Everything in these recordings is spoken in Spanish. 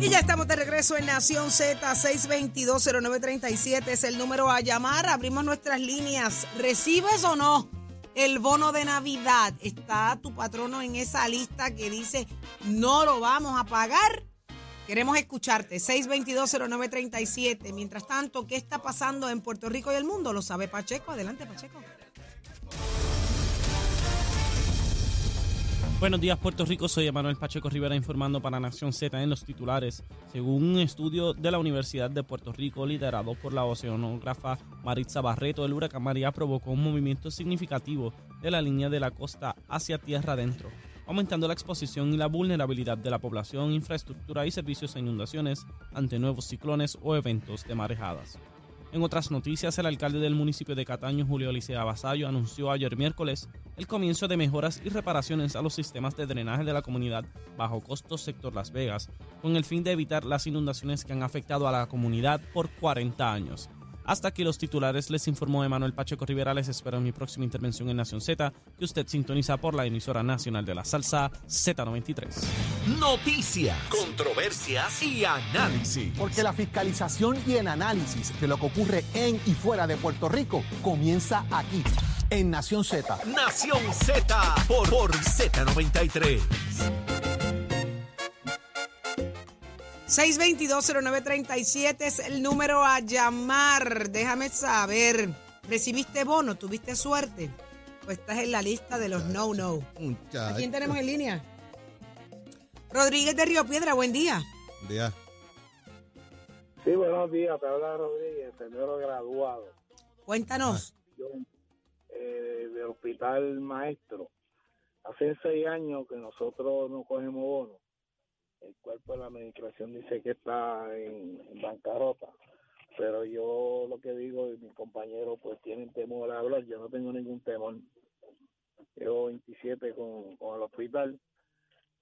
Y ya estamos de regreso en Nación Z 6220937 es el número a llamar. Abrimos nuestras líneas. ¿Recibes o no el bono de Navidad? ¿Está tu patrono en esa lista que dice no lo vamos a pagar? Queremos escucharte. 6220937. Mientras tanto, ¿qué está pasando en Puerto Rico y el mundo? Lo sabe Pacheco. Adelante, Pacheco. Buenos días, Puerto Rico. Soy Emanuel Pacheco Rivera informando para Nación Z en los titulares. Según un estudio de la Universidad de Puerto Rico liderado por la oceanógrafa Maritza Barreto, el huracán María provocó un movimiento significativo de la línea de la costa hacia tierra adentro, aumentando la exposición y la vulnerabilidad de la población, infraestructura y servicios a inundaciones ante nuevos ciclones o eventos de marejadas. En otras noticias, el alcalde del municipio de Cataño, Julio Licea Basayo, anunció ayer miércoles el comienzo de mejoras y reparaciones a los sistemas de drenaje de la comunidad bajo costo sector Las Vegas, con el fin de evitar las inundaciones que han afectado a la comunidad por 40 años. Hasta aquí los titulares, les informó Emanuel Pacheco Rivera. Les espero en mi próxima intervención en Nación Z, que usted sintoniza por la emisora nacional de la salsa Z93. Noticias, controversias y análisis. Porque la fiscalización y el análisis de lo que ocurre en y fuera de Puerto Rico comienza aquí, en Nación Z. Nación Z por, por Z93. 6220937 es el número a llamar. Déjame saber. ¿Recibiste bono? ¿Tuviste suerte? Pues estás en la lista de los no no. ¿A quién tenemos en línea? Rodríguez de Río Piedra, buen día. Buen día. Sí, buenos días. Te habla Rodríguez, enfermero graduado. Cuéntanos. Yo, eh, del Hospital Maestro. Hace seis años que nosotros no cogemos bono. El cuerpo de la administración dice que está en, en bancarrota. Pero yo lo que digo y mis compañeros pues tienen temor a hablar. Yo no tengo ningún temor. Llevo 27 con, con el hospital,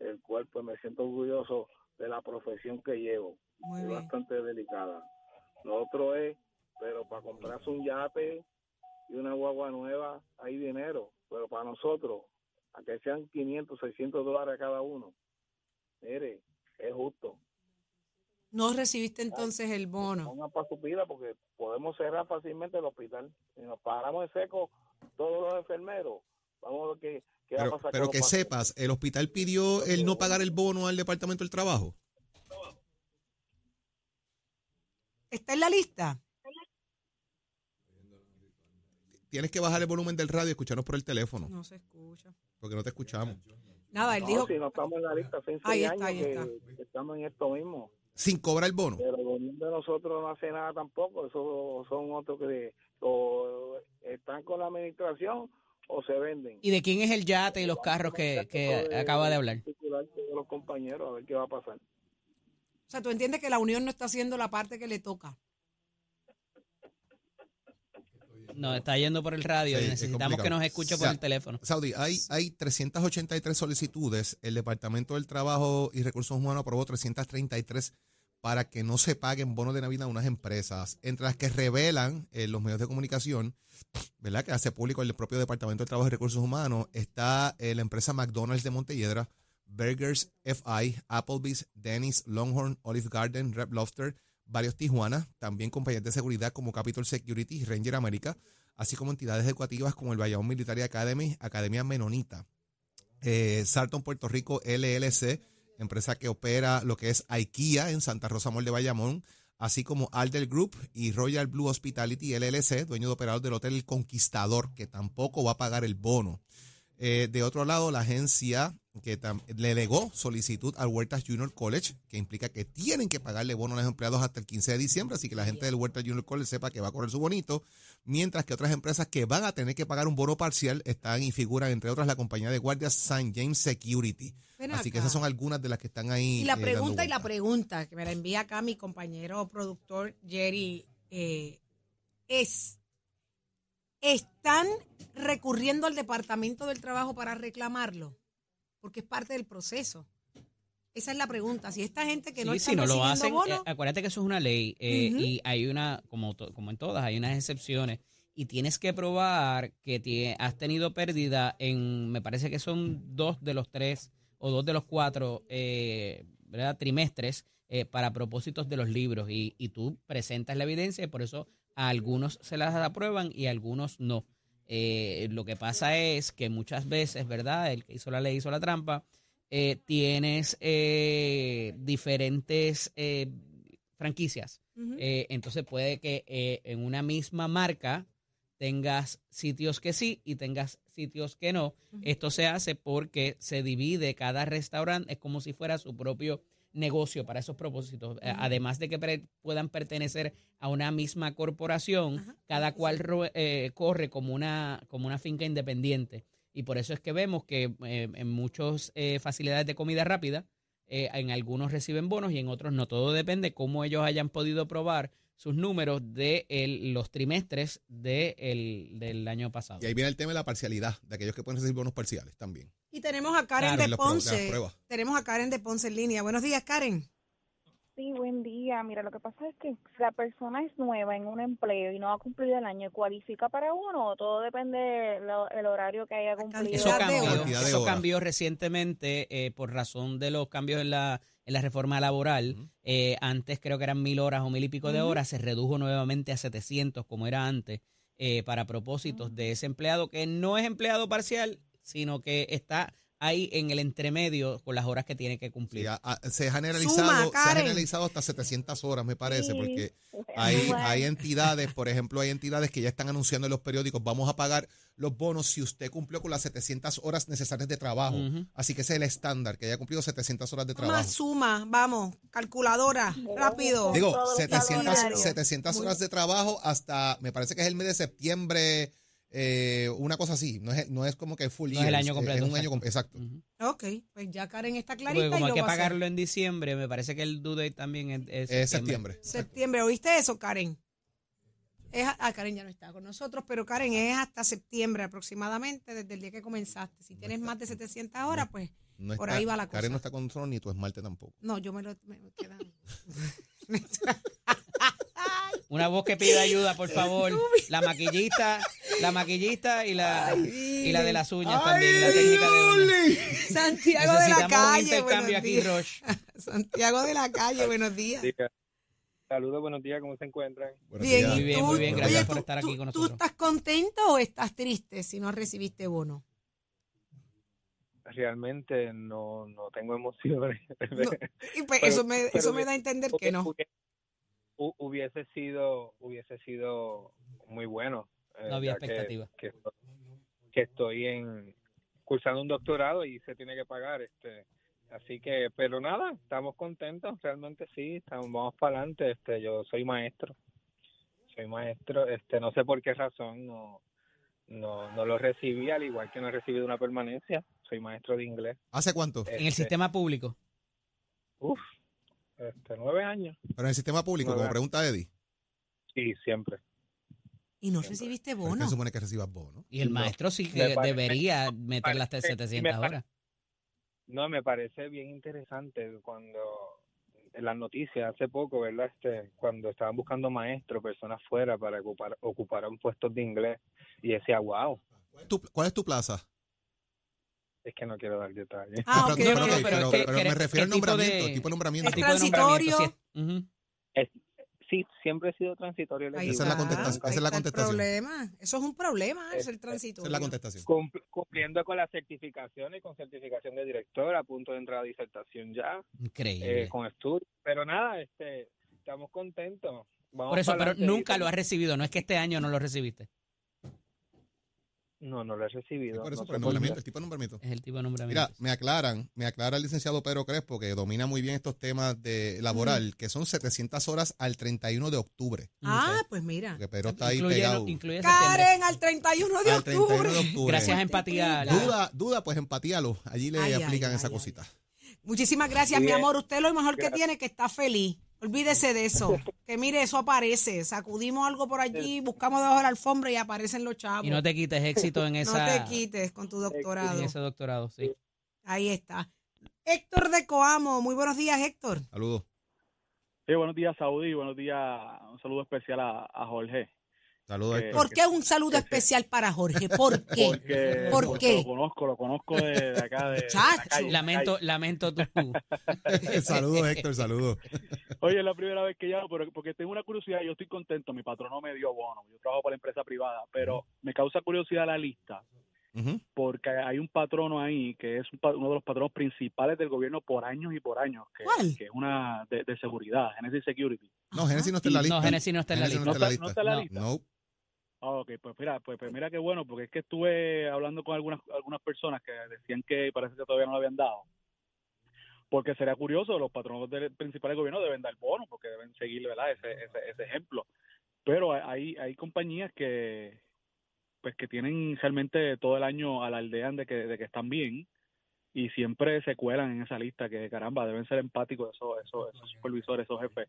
el pues me siento orgulloso de la profesión que llevo. Muy es bien. bastante delicada. Lo otro es, pero para comprarse un yate y una guagua nueva hay dinero, pero para nosotros, a que sean 500, 600 dólares cada uno, mire, es justo. No recibiste entonces el bono. Pongan para su pila porque podemos cerrar fácilmente el hospital. Si nos paramos en seco, todos los enfermeros, vamos a ver qué, qué va a Pero, pasar. pero con que los sepas, el hospital pidió el no pagar el bono al Departamento del Trabajo. ¿Está en la lista? Tienes que bajar el volumen del radio y escucharnos por el teléfono, No se escucha. porque no te escuchamos. Nada, él No, dijo. si no estamos en la lista hace Ahí está, ahí años que, que estamos en esto mismo. Sin cobrar el bono. Pero el gobierno de nosotros no hace nada tampoco. Esos son otros que o están con la administración o se venden. ¿Y de quién es el yate y los carros que, que acaba de hablar? De los compañeros, a ver qué va a pasar. O sea, tú entiendes que la Unión no está haciendo la parte que le toca. No, está yendo por el radio Sí, y es necesitamos que nos escuche por el teléfono. Saudi, hay, hay 383 solicitudes. El Departamento del Trabajo y Recursos Humanos aprobó 333 para que no se paguen bonos de Navidad a unas empresas, entre las que revelan eh, los medios de comunicación, ¿verdad? Que hace público el propio Departamento del Trabajo y Recursos Humanos, está eh, la empresa McDonald's de Montelledra, Burgers FI, Applebee's, Denny's, Longhorn, Olive Garden, Red Lobster, varios Tijuana, también compañías de seguridad como Capitol Security y Ranger America, así como entidades educativas como el Bayamón Military Academy, Academia Menonita, eh, Sarton Puerto Rico LLC, empresa que opera lo que es IKEA en Santa Rosa Mall de Bayamón, así como Alder Group y Royal Blue Hospitality LLC, dueño de operador del Hotel El Conquistador, que tampoco va a pagar el bono. Eh, de otro lado, la agencia que le legó solicitud al Huertas Junior College, que implica que tienen que pagarle bono a los empleados hasta el 15 de diciembre, así que la gente del Huertas Junior College sepa que va a correr su bonito, mientras que otras empresas que van a tener que pagar un bono parcial están y figuran, entre otras, la compañía de guardias St. James Security. Ven Así que esas son algunas de las que están ahí. Y la eh, pregunta y la pregunta que me la envía acá mi compañero productor Jerry eh, es, ¿están recurriendo al Departamento del Trabajo para reclamarlo? Porque es parte del proceso. Esa es la pregunta. Si esta gente que no Sí, está si no lo hacen, eh, acuérdate que eso es una ley eh, y hay una, como, to- como en todas, hay unas excepciones y tienes que probar que tie- has tenido pérdida en, me parece que son dos de los tres o dos de los cuatro eh, ¿verdad? trimestres eh, para propósitos de los libros y, y tú presentas la evidencia y por eso a algunos se las aprueban y a algunos no. Eh, lo que pasa es que muchas veces, ¿verdad? El que hizo la ley hizo la trampa. eh, tienes eh, diferentes eh, franquicias. Eh, entonces puede que en una misma marca tengas sitios que sí y tengas sitios que no. Esto se hace porque se divide cada restaurante, es como si fuera su propio negocio para esos propósitos. Eh, Además de que pre- puedan pertenecer a una misma corporación, Ajá. cada cual eh, corre como una, como una finca independiente. Y por eso es que vemos que eh, en muchas eh, facilidades de comida rápida, en algunos reciben bonos y en otros no. Todo depende cómo ellos hayan podido probar sus números de el- los trimestres de el- del año pasado. Y ahí viene el tema de la parcialidad, de aquellos que pueden recibir bonos parciales también. Y tenemos a Karen Claro, de Ponce. Tenemos a Karen de Ponce en línea. Buenos días, Karen. Sí, buen día. Mira, lo que pasa es que si la persona es nueva en un empleo y no ha cumplido el año, ¿cualifica para uno o todo depende del horario que haya cumplido? Eso cambió, eso cambió recientemente eh, por razón de los cambios en la, en la reforma laboral. Eh, antes creo que eran mil horas o mil y pico de horas, se redujo nuevamente a 700 como era antes eh, para propósitos de ese empleado que no es empleado parcial, sino que está ahí en el entremedio con las horas que tiene que Sí, cumplir. a- a- se, ha generalizado, Suma, se ha generalizado hasta 700 horas, me parece, Sí. porque Bueno. hay, hay entidades, por ejemplo, hay entidades que ya están anunciando en los periódicos, vamos a pagar los bonos si usted cumplió con las 700 horas necesarias de trabajo. Así que ese es el estándar, que haya cumplido 700 horas de trabajo. Más suma, vamos, calculadora, rápido. Digo, todos los 700, salarios. 700 horas de trabajo hasta, me parece que es el mes de septiembre, eh, una cosa así. No es, no es como que full No es el año completo, Es un año exacto. Ujú. Ok, pues ya Karen está Porque clarita como y hay lo que pagarlo en diciembre, me parece que el due date también es, es Es septiembre. septiembre. Septiembre, ¿oíste eso, Karen? Es, ah, Karen ya no está con nosotros, pero Karen es hasta septiembre aproximadamente, desde el día que comenzaste. Si tienes más de 700 horas, pues No Por está- ahí va la Karen cosa. no está con nosotros ni tu esmalte tampoco. no, yo me lo me quedan. Una voz que pida ayuda, por favor. La maquillista, la maquillista y la, y la de las uñas también, y la técnica de uñas. Santiago de la un calle, intercambio aquí. Roche. Santiago de la calle, buenos días. Saludos, buenos días, ¿cómo se encuentran? Buenos Bien, días. ¿y Muy bien, tú? muy bien, gracias Oye, por ¿tú- estar tú- aquí con ¿Tú nosotros. estás contento o estás triste si no recibiste bono? Realmente no, no tengo emociones. No, y pues Pero- eso me, pero eso me da a entender que no. Hubiese sido, hubiese sido muy bueno. eh, No había que- expectativa. Que, estoy- que estoy en cursando un doctorado y se tiene que pagar, este, así que, pero nada, estamos contentos, realmente sí, estamos, vamos para adelante, este, yo soy maestro, soy maestro, este, no sé por qué razón no, no, no lo recibí, al igual que no he recibido una permanencia, soy maestro de inglés. ¿Hace cuánto? En el Este, sistema público. Uf, este, nueve años. Pero en el sistema público, No, como pregunta Eddie. Sí, siempre. Y no recibiste ¿Por qué bono. se supone que recibas bono? Y el No. maestro sí Me que parece- debería meter las parece- 700 me horas. No, me parece bien interesante cuando en las noticias hace poco, ¿verdad? Este, cuando estaban buscando maestros, personas fuera para ocupar ocuparan puestos de inglés y decía, wow, ¿Cuál es tu, cuál es tu plaza? Es que no quiero dar detalles. Ah, pero, ok, pero, ok, ok, pero pero- pero me ¿qué- refiero al tipo de- nombramiento, tipo de nombramiento. Es transitorio. nombramiento, sí. Siempre he sido transitorio. Esa es la contestación, esa es la contestación. problema. Eso es un problema, es el transitorio. Esa es la contestación. Cumpl- cumpliendo con las certificaciones, con certificación de director, a punto de entrar a disertación ya, Increíble. eh, con estudios. Pero nada, este, estamos contentos. Vamos Por eso, pero nunca lo has recibido. No es que este año no lo recibiste. No, no lo he recibido. Por eso, no por el nombramiento, el tipo de nombramiento. Es el tipo de nombramiento. Mira, me aclaran, me aclara el licenciado Pedro Crespo, que domina muy bien estos temas de laboral, que son 700 horas al 31 de octubre. Ah, pues mira. Porque Pedro está ahí Incluye, pegado. incluye. Karen, al 31 de Al 31 octubre. de octubre. Gracias a empatía. la- Duda, duda, pues empatíalo. Allí le Ay, ay, aplican ay, esa ay. cosita. Muchísimas gracias, mi amor. Usted lo mejor que tiene es que está feliz. Olvídese de eso. Que mire, eso aparece. Sacudimos algo por allí, buscamos debajo de la alfombra y aparecen los chavos. Y no te quites éxito en No esa te quites con tu doctorado. en ese doctorado, sí. Ahí está. Héctor de Coamo. Muy buenos días, Héctor. Saludos. Sí, buenos días, Saudi. Buenos días. Un saludo especial a, a Jorge. Saludos, que- Héctor. ¿Por qué un saludo especial para Jorge? ¿Por qué? Porque, ¿Por porque qué? Lo conozco, lo conozco de, de acá, de, Chacho. de la Lamento, calle. lamento tu. saludos, Héctor, saludos. Oye, es la primera vez que llamo, pero porque tengo una curiosidad, yo estoy contento, mi patrono me dio bono, yo trabajo para la empresa privada, pero me causa curiosidad la lista, porque hay un patrono ahí que es uno de los patronos principales del gobierno por años y por años, que, ¿Cuál? que es una de, de seguridad, Genesis Security. No, Genesis no está en la No, lista. Genesis no está en la Genesis lista. no está en la No lista. Ah, ok, pues mira, pues, pues mira qué bueno, porque es que estuve hablando con algunas algunas personas que decían que parece que todavía no lo habían dado. Porque sería curioso, los patronos del principal del gobierno deben dar bonos, porque deben seguir ¿verdad? Ese, ese, ese ejemplo. Pero hay, hay compañías que pues que tienen realmente todo el año alardean de que, de que están bien y siempre se cuelan en esa lista que caramba deben ser empáticos esos, esos, esos supervisores, esos jefes.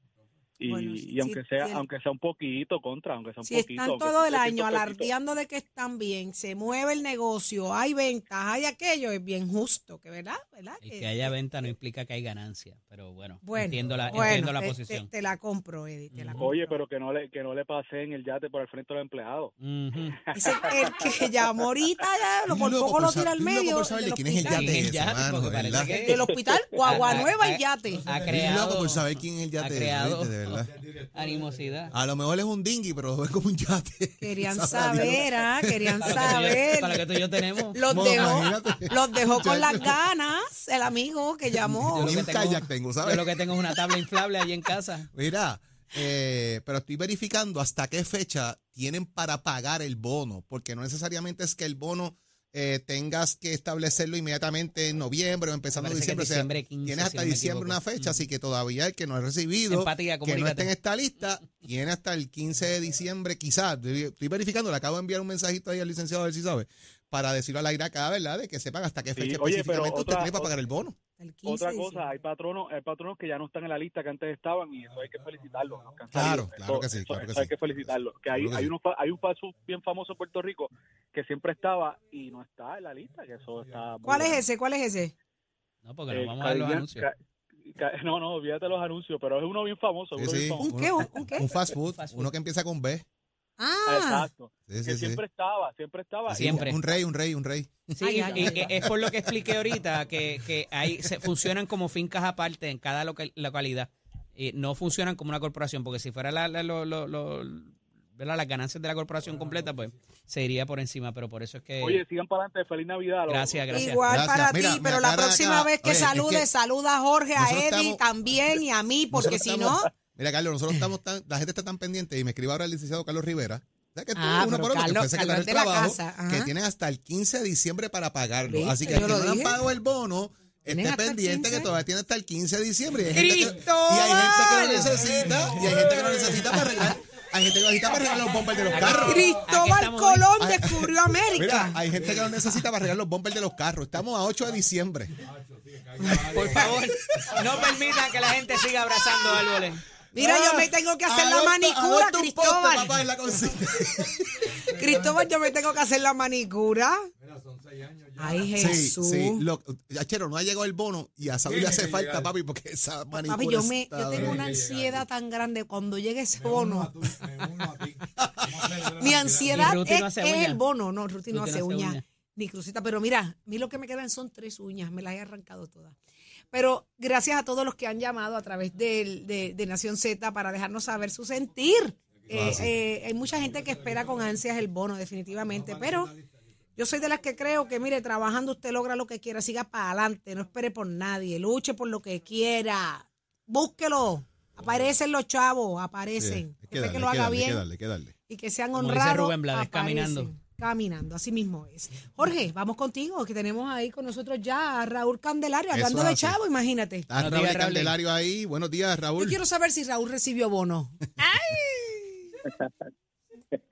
Y, Bueno, sí, y aunque sea aunque sea un poquito contra, aunque sea un Si poquito. están todo el 300 año alardeando de que están bien, se mueve el negocio, hay ventas, hay aquello, es bien justo, que verdad, ¿verdad? El Que- que haya venta no implica que hay ganancia, pero bueno, bueno, entiendo la, bueno, entiendo la te- posición. Te, te la compro, Eddie, te la compro. Oye, pero que no le que no le pasen el yate por el frente de los empleados. Ese, el que llamó ahorita ya, lo, por poco lo tira al medio. quién es el hospital. yate El ese, yate, mano, porque parece ¿verdad? que- Del hospital, Guagua Nueva, ha- el yate. Ha creado loco por saber quién es el yate. de verdad. Animosidad. A lo mejor es un dinghy, pero lo ven como un yate. Querían saber, ¿ah? Querían saber. para que tú y yo tenemos. Los Bueno, dejó, imagínate. los dejó con las ganas, el amigo que llamó. Yo Ni lo que tengo- kayak tengo, ¿sabes? Yo lo que tengo es una tabla inflable ahí en casa. Mira, eh, pero estoy verificando hasta qué fecha tienen para pagar el bono, porque no necesariamente es que el bono eh, tengas que establecerlo inmediatamente en noviembre o empezando en diciembre. o sea, diciembre 15, tienes si hasta no diciembre una fecha, así que todavía el que no ha recibido, Empática, que no esté en esta lista, tiene hasta el 15 de diciembre, quizás. Estoy verificando, le acabo de enviar un mensajito ahí al licenciado, a ver si sabe, para decirlo al aire acá, ¿verdad? De que sepan hasta qué Sí, fecha oye, específicamente usted otra- tiene para pagar el bono. El 15 Otra cosa, hay patronos, hay patronos que ya no están en la lista que antes estaban y eso hay que felicitarlos. los que han Claro, claro Eso- que sí, eso- claro que eso hay que felicitarlos. Que hay, hay, sí. uno, hay un fast food bien famoso en Puerto Rico que siempre estaba y no está en la lista, que eso está ¿Cuál es ese? ¿Cuál es ese? No, porque nos Eh, vamos a dar los anuncios. No, no, olvídate los anuncios, pero es uno bien famoso. Sí, uno bien famoso. ¿Un qué? ¿Un, un qué? Un fast food, Fast food. uno que empieza con B. Ah, Ah, Exacto. Sí, que sí. siempre estaba, siempre estaba. Siempre. Un rey, un rey, un rey. Sí, Ay, y- es por lo que expliqué ahorita, que, que ahí se funcionan como fincas aparte en cada loca- localidad. Y no funcionan como una corporación, porque si fuera la, la- lo- lo- lo- ¿verdad? las ganancias de la corporación completa, pues se iría por encima, pero por eso es que... Oye, sigan para adelante. Feliz Navidad. gracias, gracias. Igual Gracias. para ti, pero la próxima acá- vez que oye, es salude, que saluda a Jorge, a Eddie estamos- también y a mí, porque si estamos- no... Mira, Carlos, nosotros estamos tan, la gente está tan pendiente y me escribe ahora el licenciado Carlos Rivera. ¿Sabes que tú, Ah, uno pero por otro, que Carlos- fue Carlos de la trabajo, casa, que tienen hasta el 15 de diciembre para pagarlo. ¿Viste? Así que que no le han pagado el bono, esté pendiente 15. que todavía tiene hasta el 15 de diciembre. Y hay gente que, y hay ¡Cristóbal! gente que lo necesita, y hay gente que lo necesita para arreglar, hay gente que lo necesita para arreglar los bumpers de los carros. Cristóbal Colón descubrió América. Mira, hay gente que lo necesita para arreglar los bumpers de los carros. Estamos a 8 de diciembre. Por favor, no permitan que la gente siga abrazando árboles. Mira, yo me tengo que hacer la manicura, Cristóbal. papá, en la. Cristóbal, yo me tengo que hacer la manicura. Ay, Sí, Jesús. sí. Lo, Achero, no ha llegado el bono y a Saúl le hace falta, papi, porque esa manicura Papi, yo, me, yo tengo una ansiedad tan grande cuando llegue ese bono. Mi ansiedad Y Ruti es, no hace es uña. el bono. No, Ruti no no hace uña, uña. ni crucita. Pero mira, a mí lo que me quedan son tres uñas. Me las he arrancado todas. Pero gracias a todos los que han llamado a través del- de, de Nación Z para dejarnos saber su sentir. Eh, eh, hay mucha gente que espera con ansias el bono, definitivamente. Pero yo soy de las que creo que, mire, trabajando usted logra lo que quiera, siga para adelante, no espere por nadie, luche por lo que quiera, búsquelo. Aparecen los chavos, aparecen. Sí, hay que lo hay que haga darle, hay que bien darle, hay que darle. y que sean Como dice honrados. Rubén Blades, aparecen. caminando. Caminando, así mismo es. Jorge, vamos contigo, que tenemos ahí con nosotros ya a Raúl Candelario, hablando de chavo, imagínate. Está Raúl Raúl. Candelario ahí. Buenos días, Yo Raúl. quiero saber si Raúl recibió bono. ¡Ay!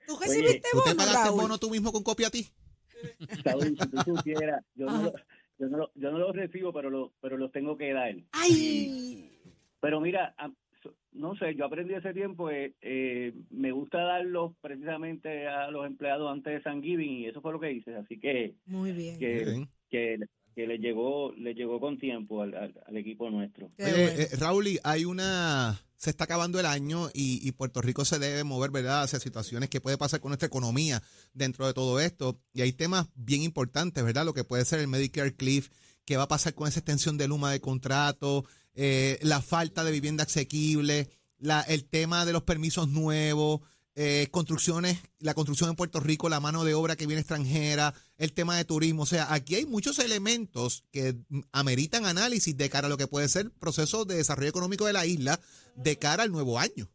¿Tú recibiste ¿Tú te bono, pagaste el Raúl? bono tú mismo con copia a ti? Saúl, si tú supieras, yo no, Ajá. lo, yo, no lo, yo no los recibo, pero, lo, pero los tengo que dar. ¡Ay! Pero mira, no sé, yo aprendí hace tiempo, eh, eh, me gusta darlos precisamente a los empleados antes de San Giving y eso fue lo que hice, así que Muy bien. que, Bien. que, que le llegó le llegó con tiempo al, al, al equipo nuestro. Eh, Raúl, y hay una se está acabando el año y, y Puerto Rico se debe mover, ¿verdad?, hacia situaciones que puede pasar con nuestra economía dentro de todo esto. Y hay temas bien importantes, ¿verdad? Lo que puede ser el Medicare Cliff, qué va a pasar con esa extensión de Luma de contrato, eh, la falta de vivienda asequible, la, el tema de los permisos nuevos, eh, construcciones, la construcción en Puerto Rico, la mano de obra que viene extranjera, el tema de turismo. O sea, aquí hay muchos elementos que ameritan análisis de cara a lo que puede ser proceso de desarrollo económico de la isla de cara al nuevo año.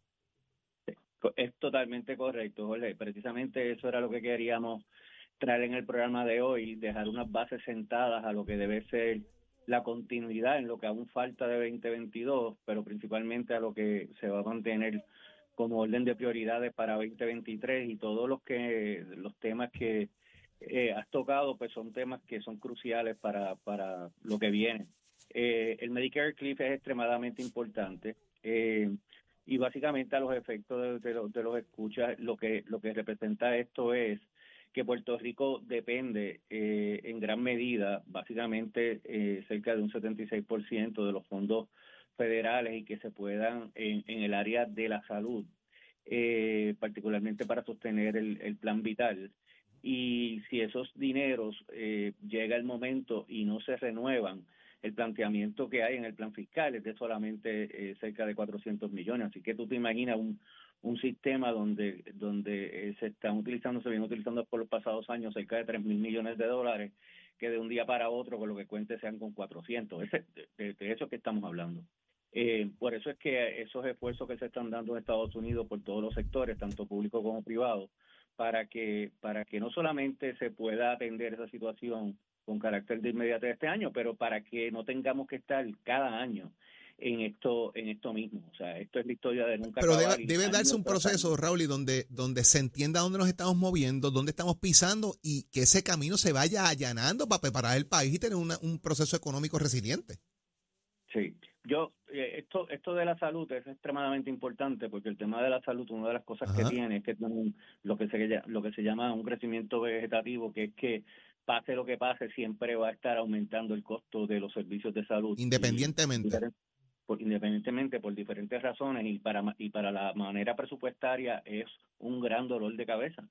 Es totalmente correcto, Jorge. Precisamente eso era lo que queríamos traer en el programa de hoy, dejar unas bases sentadas a lo que debe ser la continuidad en lo que aún falta de 2022, pero principalmente a lo que se va a mantener como orden de prioridades para 2023 y todos los que los temas que eh, has tocado pues son temas que son cruciales para, para lo que viene. Eh, el Medicare Cliff es extremadamente importante. Eh, y básicamente a los efectos de, los, de los escuchas, lo que, lo que representa esto es que Puerto Rico depende eh, en gran medida, básicamente eh, cerca de un 76% de los fondos federales y que se puedan en, el área de la salud, eh, particularmente para sostener el, el, plan vital. Y si esos dineros eh, llega el momento y no se renuevan, el planteamiento que hay en el plan fiscal es de solamente eh, cerca de 400 millones. Así que tú te imaginas un, un sistema donde donde eh, se están utilizando, se viene utilizando por los pasados años cerca de 3 mil millones de dólares, que de un día para otro, con lo que cuente, sean con 400. Ese, de, de eso que estamos hablando. Eh, por eso es que esos esfuerzos que se están dando en Estados Unidos por todos los sectores, tanto público como privado, para que para que no solamente se pueda atender esa situación con carácter de inmediatez este año, pero para que no tengamos que estar cada año en esto en esto mismo. O sea, esto es la historia de nunca Pero debe, darse un proceso. Raúl, y donde, donde se entienda dónde nos estamos moviendo, dónde estamos pisando y que ese camino se vaya allanando para preparar el país y tener una- un proceso económico resiliente. Sí, yo eh, esto esto de la salud es extremadamente importante porque el tema de la salud una de las cosas Ajá. que tiene es que tiene un- lo que se lo que se llama un crecimiento vegetativo que es que pase lo que pase siempre va a estar aumentando el costo de los servicios de salud Independientemente. Por- independientemente por diferentes razones y para y para la manera presupuestaria es un gran dolor de cabeza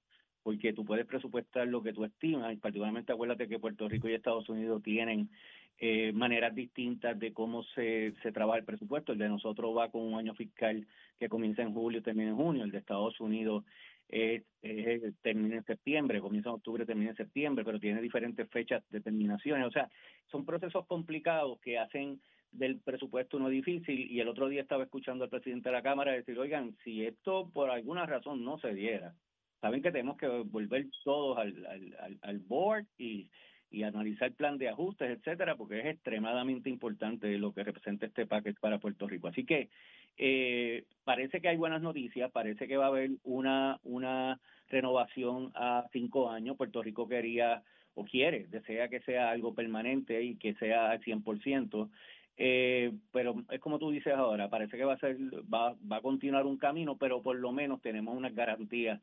porque tú puedes presupuestar lo que tú estimas y particularmente acuérdate que Puerto Rico y Estados Unidos tienen eh, maneras distintas de cómo se, se trabaja el presupuesto. El de nosotros va con un año fiscal que comienza en julio termina en junio. El de Estados Unidos es, es- termina en septiembre, comienza en octubre, termina en septiembre, pero tiene diferentes fechas de terminaciones. O sea, son procesos complicados que hacen del presupuesto uno difícil y el otro día estaba escuchando al presidente de la Cámara decir, oigan, si esto por alguna razón no se diera, saben que tenemos que volver todos al, al, al, board y, y analizar plan de ajustes, etcétera, porque es extremadamente importante lo que representa este paquete para Puerto Rico. Así que eh, parece que hay buenas noticias, parece que va a haber una, una renovación a cinco años. Puerto Rico quería o quiere, desea que sea algo permanente y que sea al 100%. Eh, pero es como tú dices ahora, parece que va a ser, va, va a continuar un camino, pero por lo menos tenemos unas garantías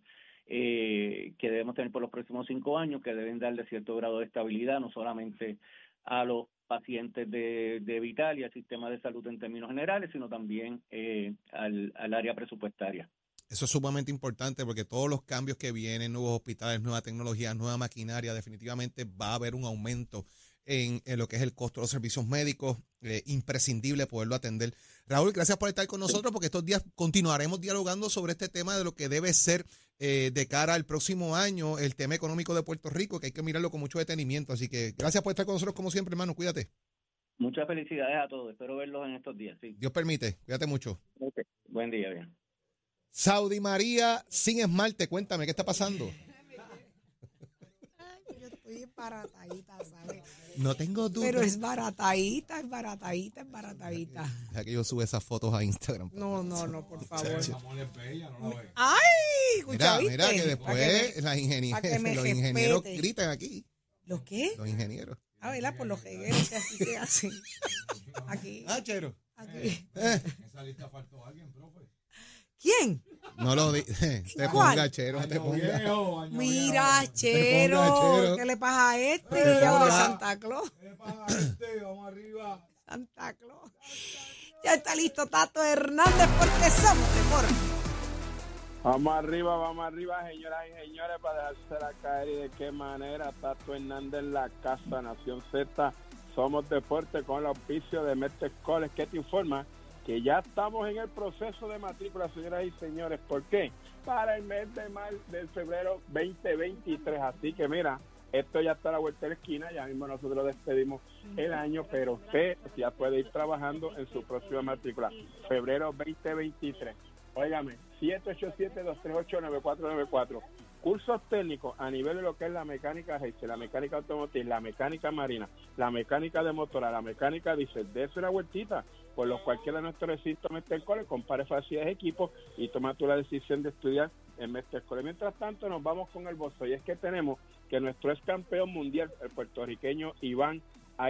eh, que debemos tener por los próximos cinco años, que deben darle cierto grado de estabilidad, no solamente a los pacientes de, de Vital y al sistema de salud en términos generales, sino también eh, al, al área presupuestaria. Eso es sumamente importante porque todos los cambios que vienen, nuevos hospitales, nueva tecnología, nueva maquinaria, definitivamente va a haber un aumento en, en lo que es el costo de los servicios médicos, eh, imprescindible poderlo atender. Raúl, gracias por estar con nosotros porque estos días continuaremos dialogando sobre este tema de lo que debe ser eh, de cara al próximo año el tema económico de Puerto Rico, que hay que mirarlo con mucho detenimiento. Así que gracias por estar con nosotros como siempre, hermano. Cuídate. Muchas felicidades a todos. Espero verlos en estos días. Sí. Dios permite. Cuídate mucho. Ok. Buen día, bien. Saudi María sin esmalte, cuéntame, ¿qué está pasando? Baratadita, ¿sabes? No tengo duda. Pero es baratadita, es baratadita, es baratadita. Deja que yo sube esas fotos a Instagram. No, no, no, por favor. ¡Ay! Mira, Escucha, mira, que después me- las ingenie- pa' que me los ingenieros respete. gritan aquí. ¿Los qué? Los ingenieros. Ah, ¿verdad? Por los regueros que así se hacen. Aquí. Ah, chero. Aquí. Eh, ¿Quién? No lo di. Te ponga, chero, te ponga. Mira, Chero. ¿qué le pasa a este? Te Que llama de ponga. Santa Claus. Santa Claus. Ya está listo Tato Hernández porque somos deporte. Vamos arriba, vamos arriba, señoras y señores, para dejársela caer y de qué manera. Tato Hernández en la casa, Nación Z. Somos deporte con el auspicio de Mestre College que te informa que ya estamos en el proceso de matrícula, señoras y señores. ¿Por qué? Para el mes de marzo del febrero 2023. Así que mira, esto ya está a la vuelta de la esquina, ya mismo nosotros despedimos el año, pero usted ya puede ir trabajando en su próxima matrícula, febrero 2023. Óigame, 787-238-9494. Cursos técnicos a nivel de lo que es la mecánica la mecánica automotriz, la mecánica marina, la mecánica de motora, la mecánica diésel. De eso una vueltita, por lo cualquiera de nuestros recintos Mestre Cole, compare facilidades de equipo y toma tú la decisión de estudiar en Mestre Cole. Mientras tanto, nos vamos con el bozo y es que tenemos que nuestro ex campeón mundial, el puertorriqueño Iván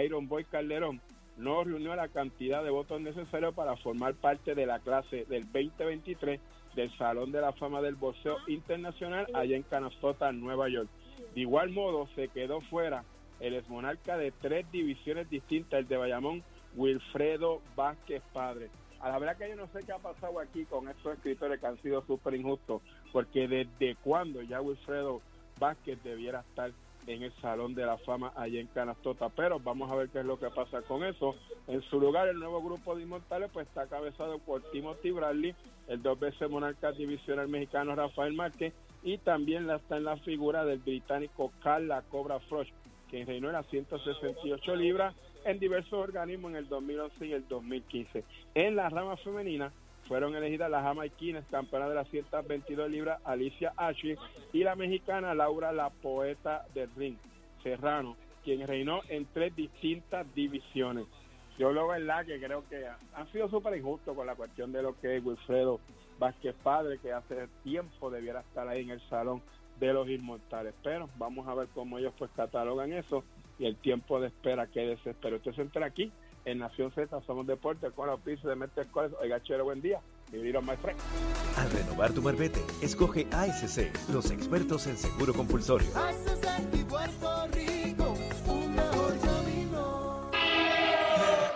Iron Boy Calderón, no reunió la cantidad de votos necesarios para formar parte de la clase del 2023 del Salón de la Fama del Boxeo Internacional allá en Canastota, Nueva York. De igual modo, se quedó fuera el exmonarca de tres divisiones distintas, el de Bayamón, Wilfredo Vázquez Padre. A la verdad que yo no sé qué ha pasado aquí con estos escritores que han sido súper injustos, porque desde cuándo ya Wilfredo Vázquez debiera estar en el Salón de la Fama allá en Canastota, pero vamos a ver qué es lo que pasa con eso. En su lugar, el nuevo grupo de inmortales pues está cabezado por Timothy Bradley, el dos veces monarca divisional mexicano Rafael Márquez y también está en la figura del británico Carla Cobra Frosch, quien reinó en las 168 libras en diversos organismos en el 2011 y el 2015. En la rama femenina fueron elegidas las jamaiquinas campeona de las 122 libras Alicia Ashley y la mexicana Laura la poeta del ring Serrano, quien reinó en tres distintas divisiones. Yo lo verdad que creo que ha sido súper injusto con la cuestión de lo que es Wilfredo Vázquez Padre, que hace tiempo debiera estar ahí en el salón de los inmortales. Pero vamos a ver cómo ellos pues catalogan eso y el tiempo de espera que desespero. Usted se entra aquí en Nación Z, somos deporte con la oficio de Mete Escoles. Oiga, chévere, buen día. Al renovar tu marbete, escoge ASC, los expertos en seguro compulsorio.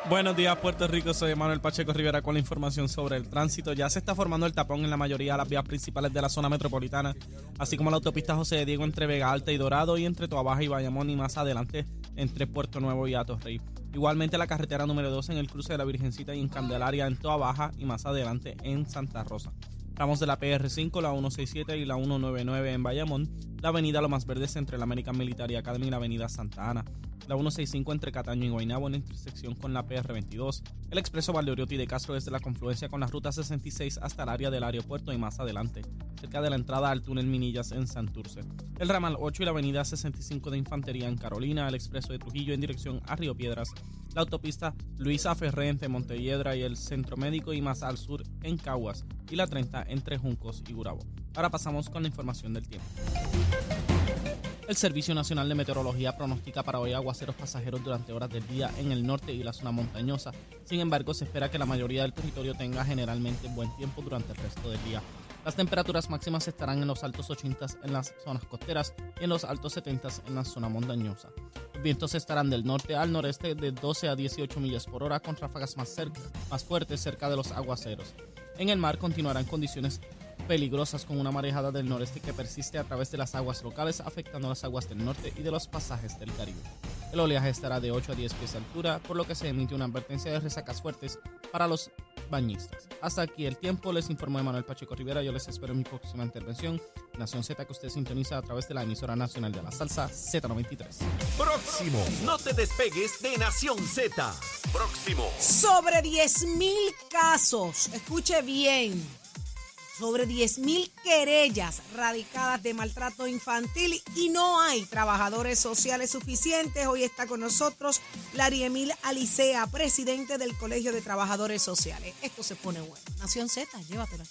Buenos días, Puerto Rico. Soy Manuel Pacheco Rivera con la información sobre el tránsito. Ya se está formando el tapón en la mayoría de las vías principales de la zona metropolitana, así como la autopista José de Diego entre Vega Alta y Dorado y entre Toabaja y Bayamón y más adelante entre Puerto Nuevo y Atorrey. Igualmente la carretera número 2 en el cruce de la Virgencita y en Candelaria en Toabaja y más adelante en Santa Rosa. Ramos de la PR5, la 167 y la 199 en Bayamón, la avenida Lomas Verdes entre la American Military Academy y la avenida Santa Ana, la 165 entre Cataño y Guaynabo en la intersección con la PR22, el expreso Valdeoriotti de Castro desde la confluencia con la ruta 66 hasta el área del aeropuerto y más adelante, cerca de la entrada al túnel Minillas en Santurce, el ramal 8 y la avenida 65 de Infantería en Carolina, el expreso de Trujillo en dirección a Río Piedras, la autopista Luisa Ferré entre Montelledra y el Centro Médico y más al sur en Caguas y la 30 entre Juncos y Gurabo. Ahora pasamos con la información del tiempo. El Servicio Nacional de Meteorología pronostica para hoy aguaceros pasajeros durante horas del día en el norte y la zona montañosa. Sin embargo, se espera que la mayoría del territorio tenga generalmente buen tiempo durante el resto del día. Las temperaturas máximas estarán en los altos 80 en las zonas costeras y en los altos 70 en la zona montañosa. Los vientos estarán del norte al noreste de 12 a 18 millas por hora con ráfagas más, fuertes cerca de los aguaceros. En el mar continuarán condiciones peligrosas con una marejada del noreste que persiste a través de las aguas locales afectando las aguas del norte y de los pasajes del Caribe. El oleaje estará de 8 a 10 pies de altura, por lo que se emite una advertencia de resacas fuertes para los bañistas. Hasta aquí el tiempo, les informó Manuel Pacheco Rivera, yo les espero en mi próxima intervención, Nación Z que usted sintoniza a través de la emisora nacional de la salsa Z93. Próximo, no te despegues de Nación Z. Próximo. Sobre 10.000 casos, escuche bien sobre 10.000 querellas radicadas de maltrato infantil y no hay trabajadores sociales suficientes. Hoy está con nosotros Lariemil Alicea, presidente del Colegio de Trabajadores Sociales. Esto se pone bueno. Nación Z, llévatelo.